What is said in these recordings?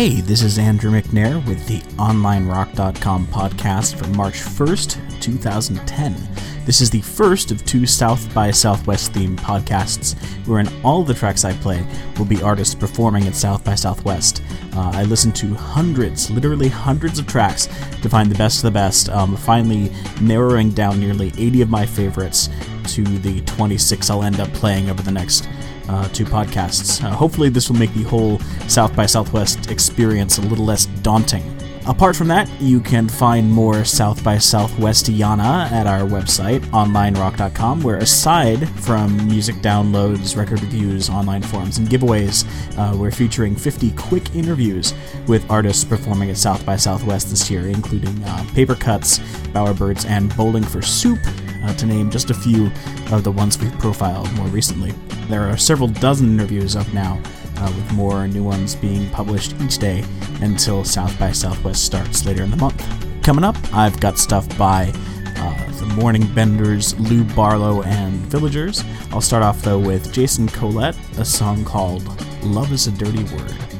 Hey, this is Andrew McNair with the OnlineRock.com podcast for March 1st, 2010. This is the first of two South by Southwest themed podcasts, wherein all the tracks I play will be artists performing at South by Southwest. Uh, I listen to hundreds, literally hundreds of tracks to find the best of the best, um, finally narrowing down nearly 80 of my favorites to the 26 I'll end up playing over the next uh, two podcasts. Uh, hopefully, this will make the whole South by Southwest experience a little less daunting. Apart from that, you can find more South by Southwestiana at our website, onlinerock.com, where aside from music downloads, record reviews, online forums, and giveaways, uh, we're featuring 50 quick interviews with artists performing at South by Southwest this year, including uh, Paper Cuts, Bowerbirds, and Bowling for Soup, uh, to name just a few of the ones we've profiled more recently. There are several dozen interviews up now, uh, with more new ones being published each day until South by Southwest starts later in the month. Coming up, I've got stuff by uh, the Morning Benders, Lou Barlow, and Villagers. I'll start off though with Jason Collett, a song called Love is a Dirty Word.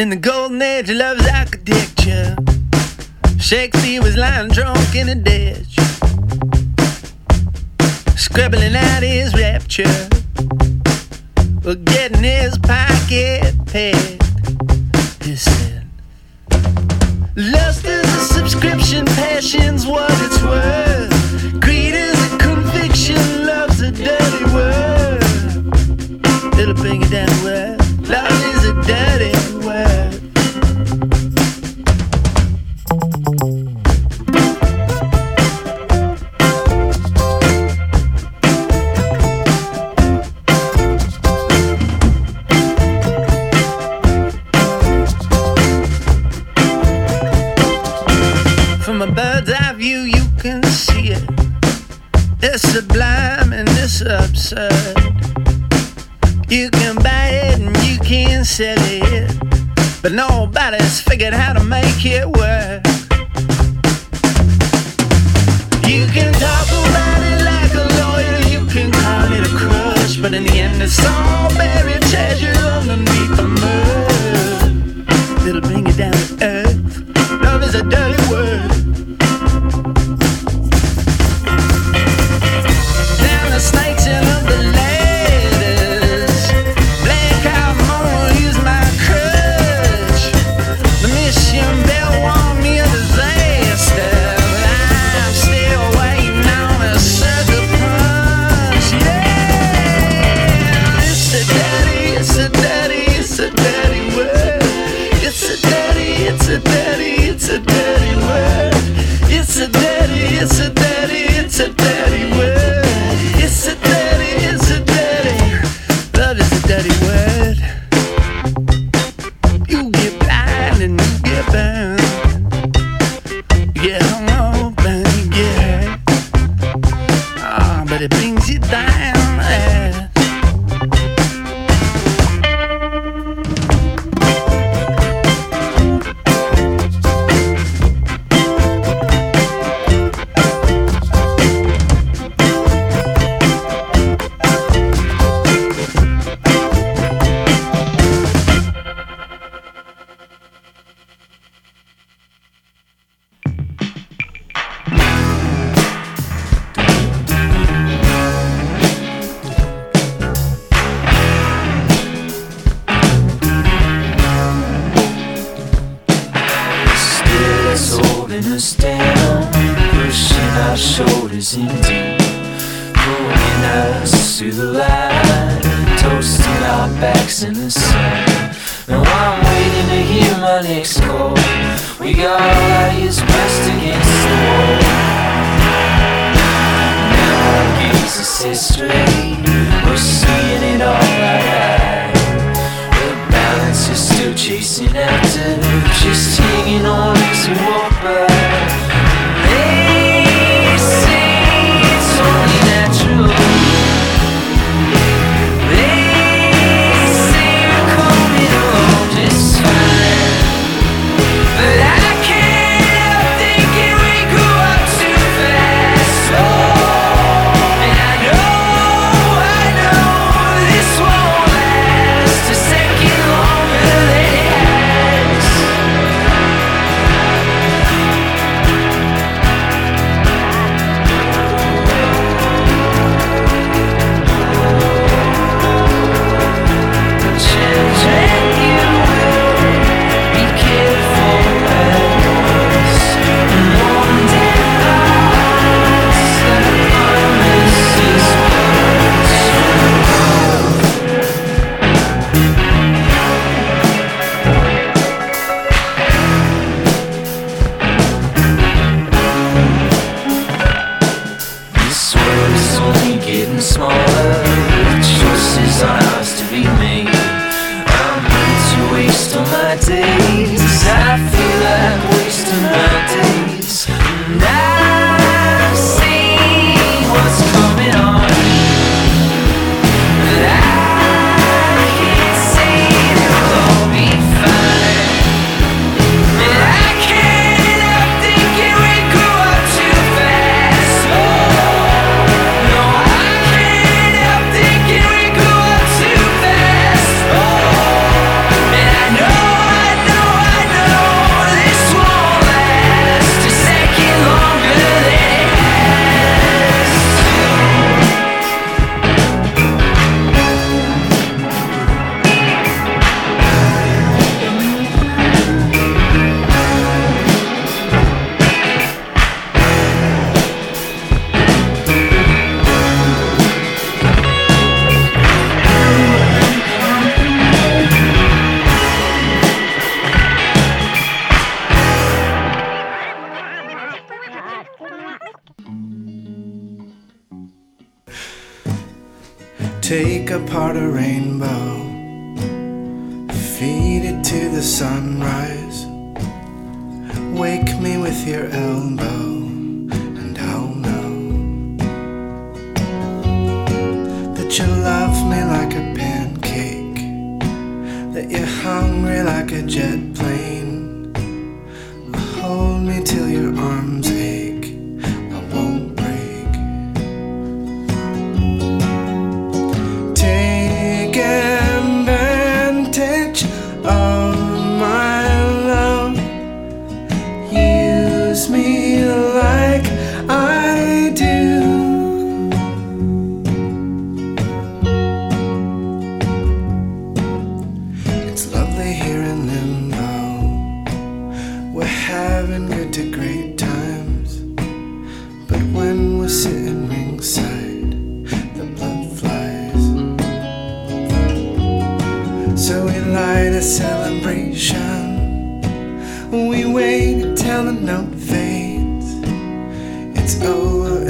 In the golden age of love's architecture, Shakespeare was lying drunk in a ditch, scribbling out his rapture, or getting his pocket picked. He said, Lust is a subscription, passion's what it's worth. Nobody's figured how light a celebration. We wait until the note fades. It's over.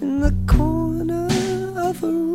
in the corner of a room.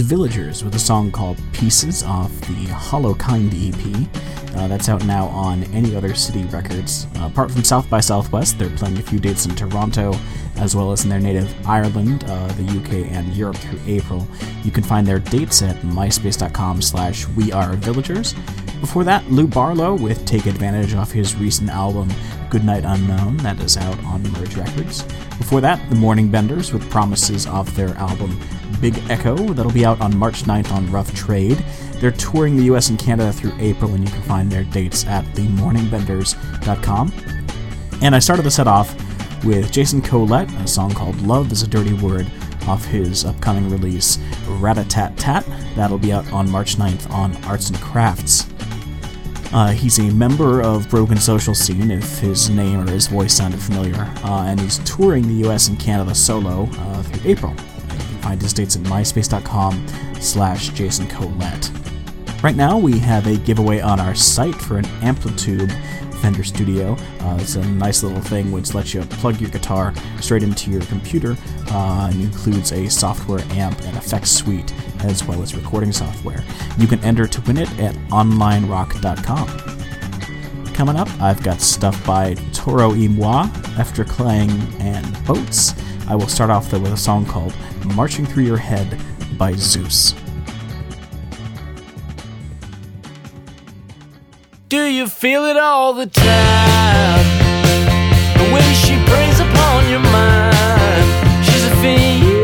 Villagers with a song called Pieces off the Hollow Kind EP. Uh, that's out now on Any Other City Records. Uh, apart from South by Southwest, they're playing a few dates in Toronto, as well as in their native Ireland, uh, the UK, and Europe through April. You can find their dates at myspace.com slash we are villagers. Before that, Lou Barlow with Take Advantage off his recent album Goodnight Unknown, that is out on Merge Records. Before that, The Morning Benders with Promises off their album Big Echo, that'll be out on March 9th on Rough Trade. They're touring the US and Canada through April, and you can find their dates at themorningbenders.com. And I started the set off with Jason Collett, a song called Love is a Dirty Word off his upcoming release Rat-a-Tat Tat. That'll be out on March 9th on Arts and Crafts. Uh, he's a member of Broken Social Scene, if his name or his voice sounded familiar, uh, and he's touring the US and Canada solo uh, through April. You can find his dates at myspace.com slash Jason. Right now, we have a giveaway on our site for an AmpliTube Fender Studio. Uh, it's a nice little thing which lets you plug your guitar straight into your computer uh, and includes a software amp and effects suite as well as recording software. You can enter to win it at onlinerock.com. Coming up, I've got stuff by Toro y Moi, Efterklang, and Boats. I will start off though with a song called Marching Through Your Head by Zeus. Do you feel it all the time? The way she preys upon your mind. She's a fiend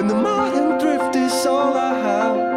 When the modern thrift is all I have.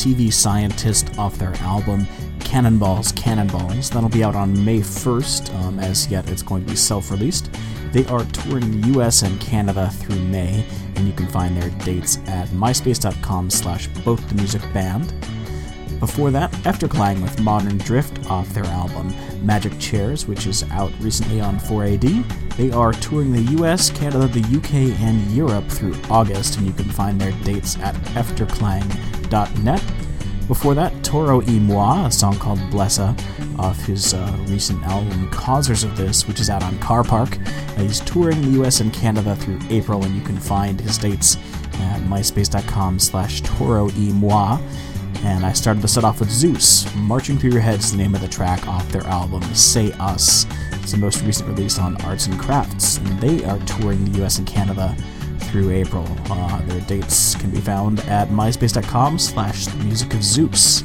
TV Scientist off their album Cannonballs, Cannonballs. That'll be out on May 1st. Um, as yet, it's going to be self released. They are touring the US and Canada through May, and you can find their dates at myspace.com slash both the music band. Before that, Efterklang with Modern Drift off their album Magic Chairs, which is out recently on 4AD. They are touring the US, Canada, the UK, and Europe through August, and you can find their dates at efterklang.net. Before that, Toro y Moi, a song called Blessa, off his uh, recent album Causers of This, which is out on Carpark. Uh, he's touring the US and Canada through April, and you can find his dates at myspace.com slash Toro y Moi. And I started the set off with Zeus. Marching Through Your Head is the name of the track off their album Say Us. It's the most recent release on Arts and Crafts, and they are touring the US and Canada through April. Uh, their dates can be found at myspace.com slash music of Zeus.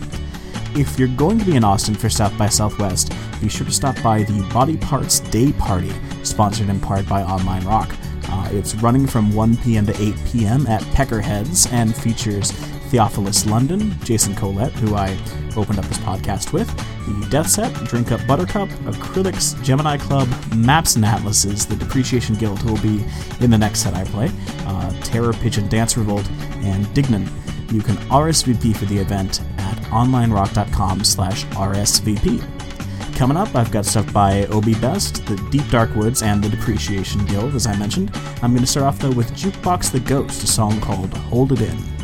If you're going to be in Austin for South by Southwest, be sure to stop by the Body Parts Day Party, sponsored in part by Online Rock. Uh, it's running from 1 p.m. to 8 p.m. at Peckerheads and features Theophilus London, Jason Collett, who I opened up this podcast with, the Death Set, Drink Up Buttercup, Acrylics, Gemini Club, Maps and Atlases, the Depreciation Guild, who will be in the next set I play, uh, Terror Pigeon Dance Revolt, and Dignan. You can RSVP for the event at onlinerock.com slash RSVP. Coming up, I've got stuff by Obi Best, the Deep Dark Woods, and the Depreciation Guild, as I mentioned. I'm going to start off, though, with Jukebox the Ghost, a song called Hold It In.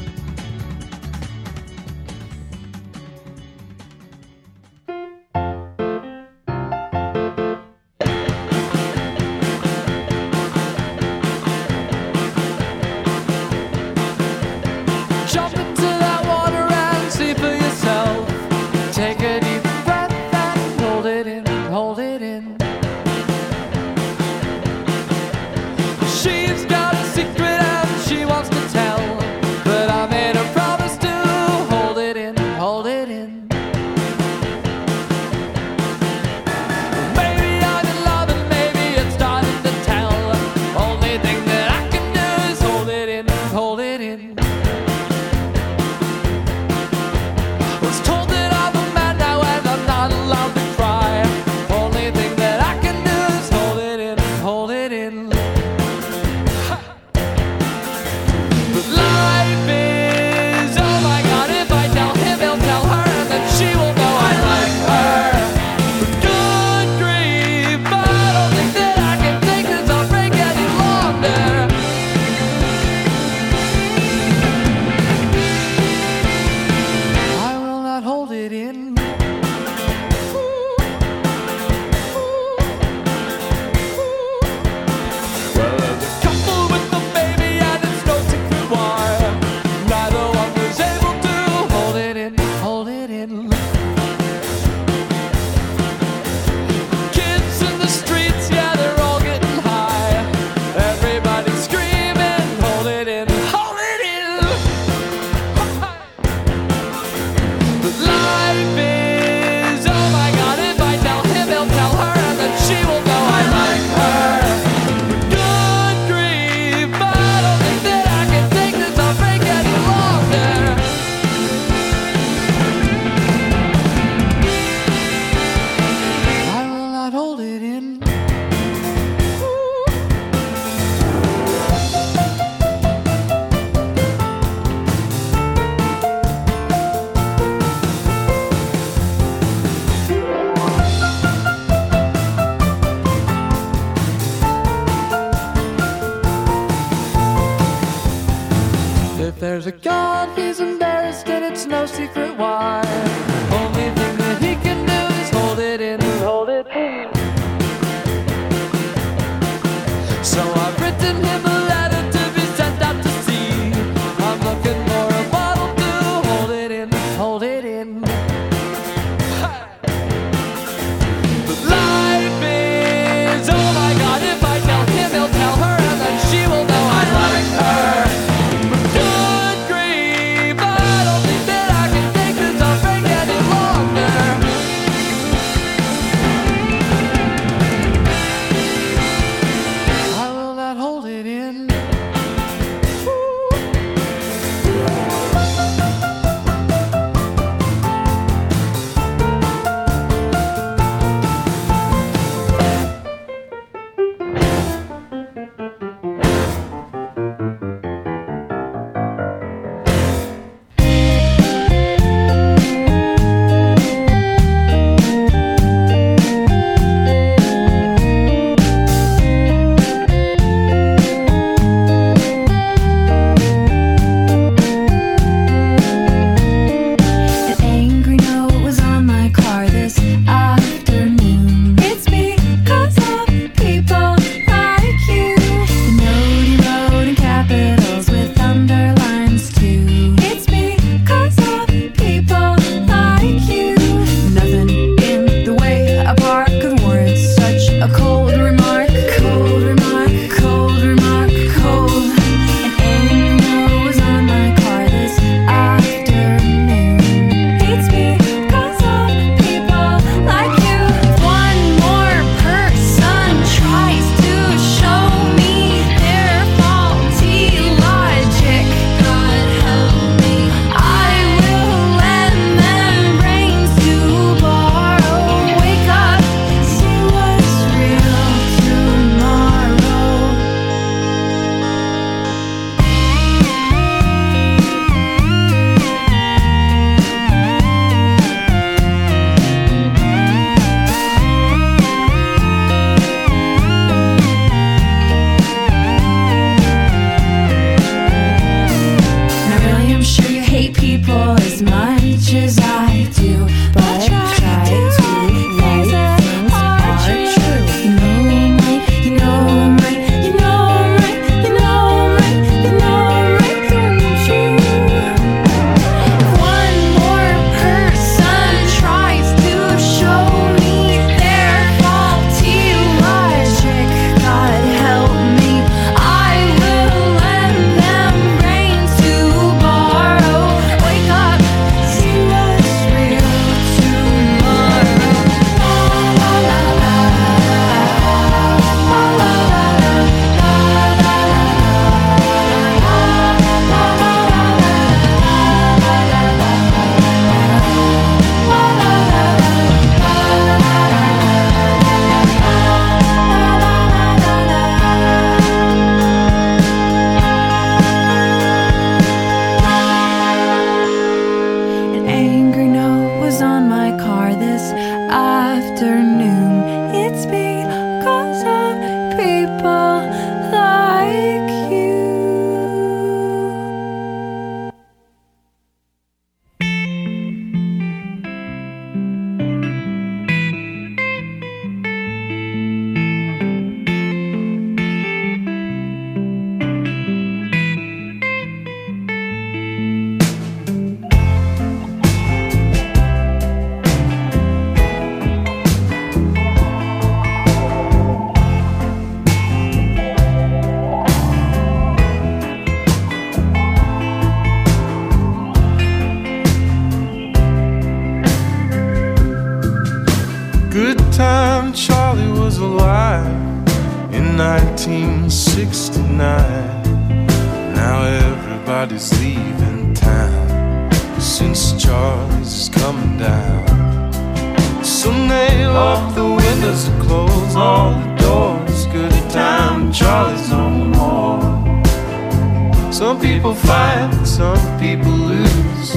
people fight, some people lose.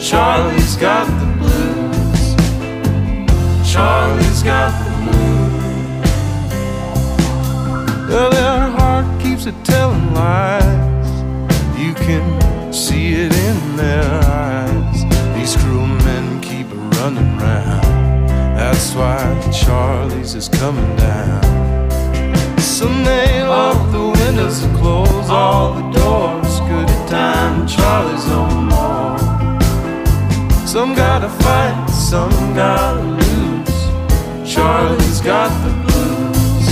Charlie's got the blues. Charlie's got the blues. Well, their heart keeps a telling lies. You can see it in their eyes. These cruel men keep running round. That's why Charlie's is coming down. Someday all the windows and close all the doors time Charlie's no more. Some gotta fight, some gotta lose. Charlie's got the blues.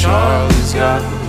Charlie's got the blues.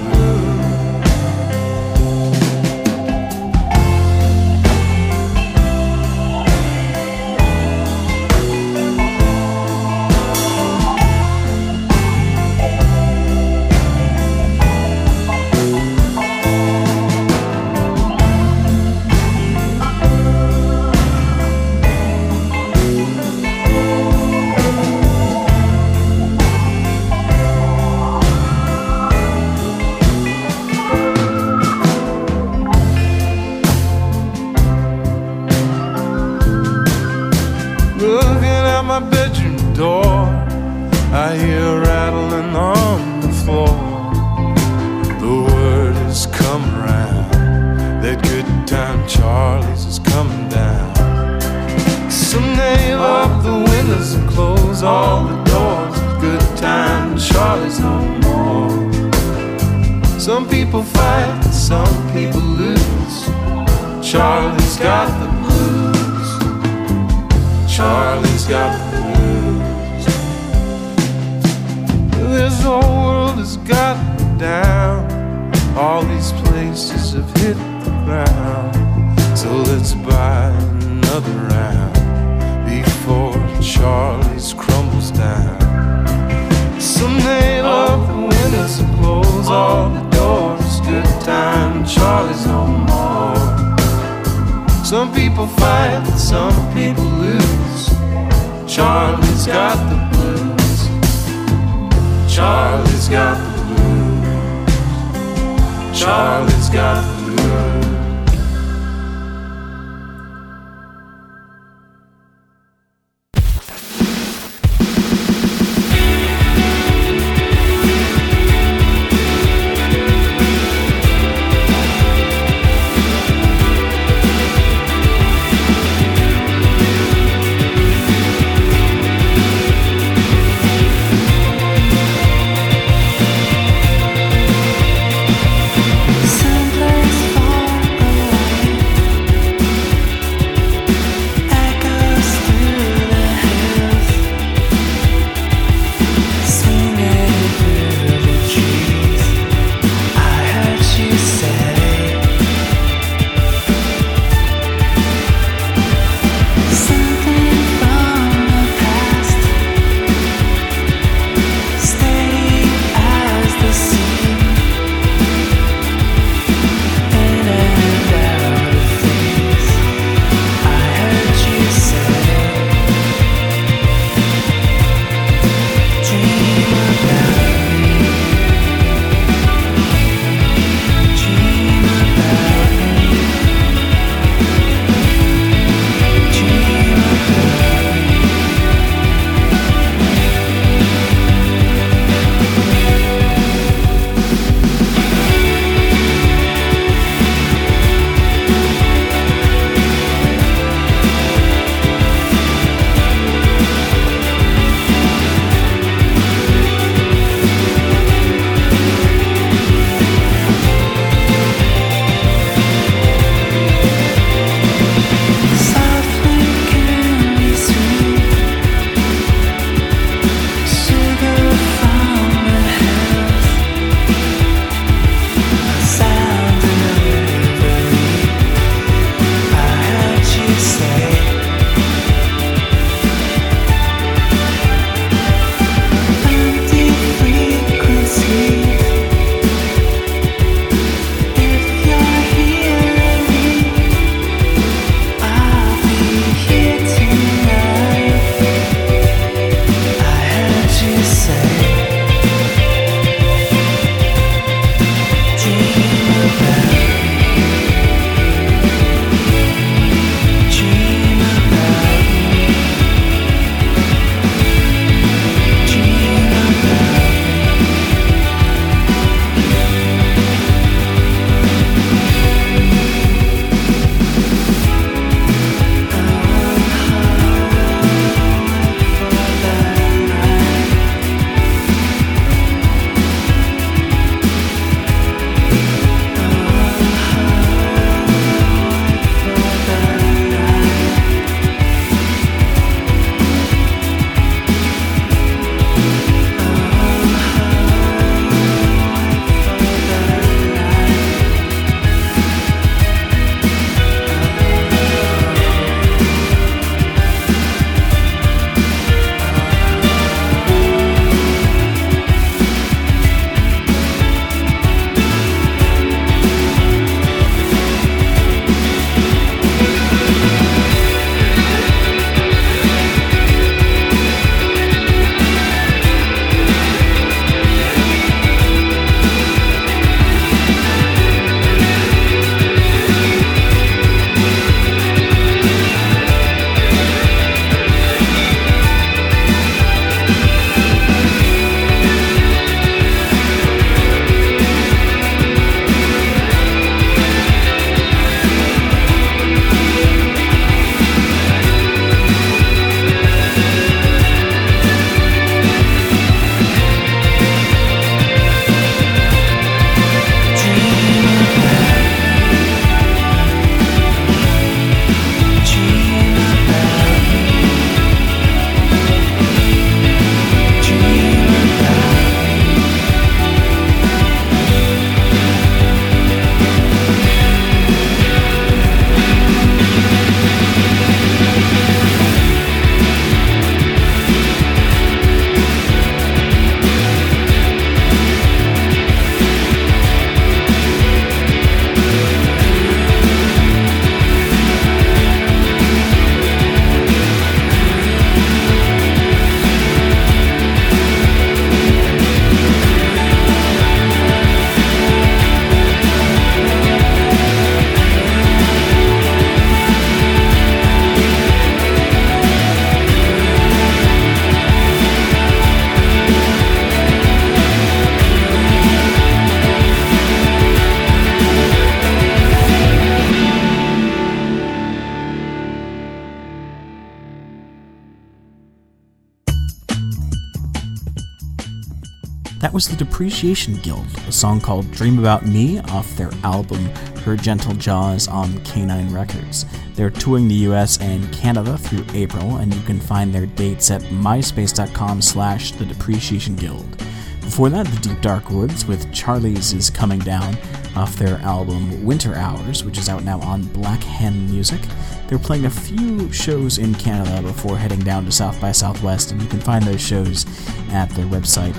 Was the Depreciation Guild, a song called Dream About Me off their album Her Gentle Jaws on Kanine Records. They're touring the US and Canada through April, and you can find their dates at myspace.com slash the Depreciation Guild. Before that, The Deep Dark Woods with Charlie's is Coming Down off their album Winter Hours, which is out now on Black Hen Music. They're playing a few shows in Canada before heading down to South by Southwest, and you can find those shows at their website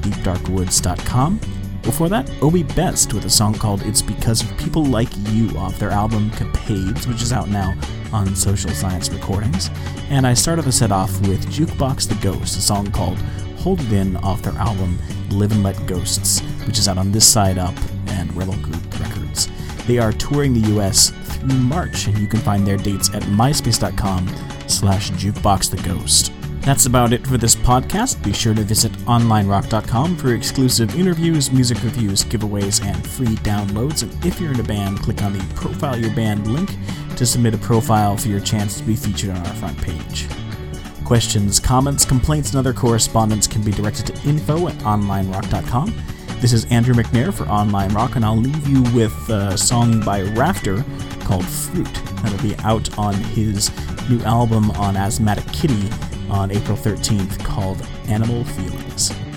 deepdarkwoods.com. Before that, Obi Best with a song called It's Because of People Like You off their album Capades, which is out now on Social Science Recordings. And I started the set off with Jukebox the Ghost, a song called Hold It In off their album Live and Let Ghosts, which is out on This Side Up and Rebel Group Records. They are touring the US through March, and you can find their dates at myspace.com slash jukeboxtheghost. That's about it for this podcast. Be sure to visit onlinerock.com for exclusive interviews, music reviews, giveaways, and free downloads. And if you're in a band, click on the Profile Your Band link to submit a profile for your chance to be featured on our front page. Questions, comments, complaints, and other correspondence can be directed to info at onlinerock.com. This is Andrew McNair for Online Rock, and I'll leave you with a song by Rafter called Fruit. That'll be out on his new album on Asthmatic Kitty on April 13th called Animal Feelings.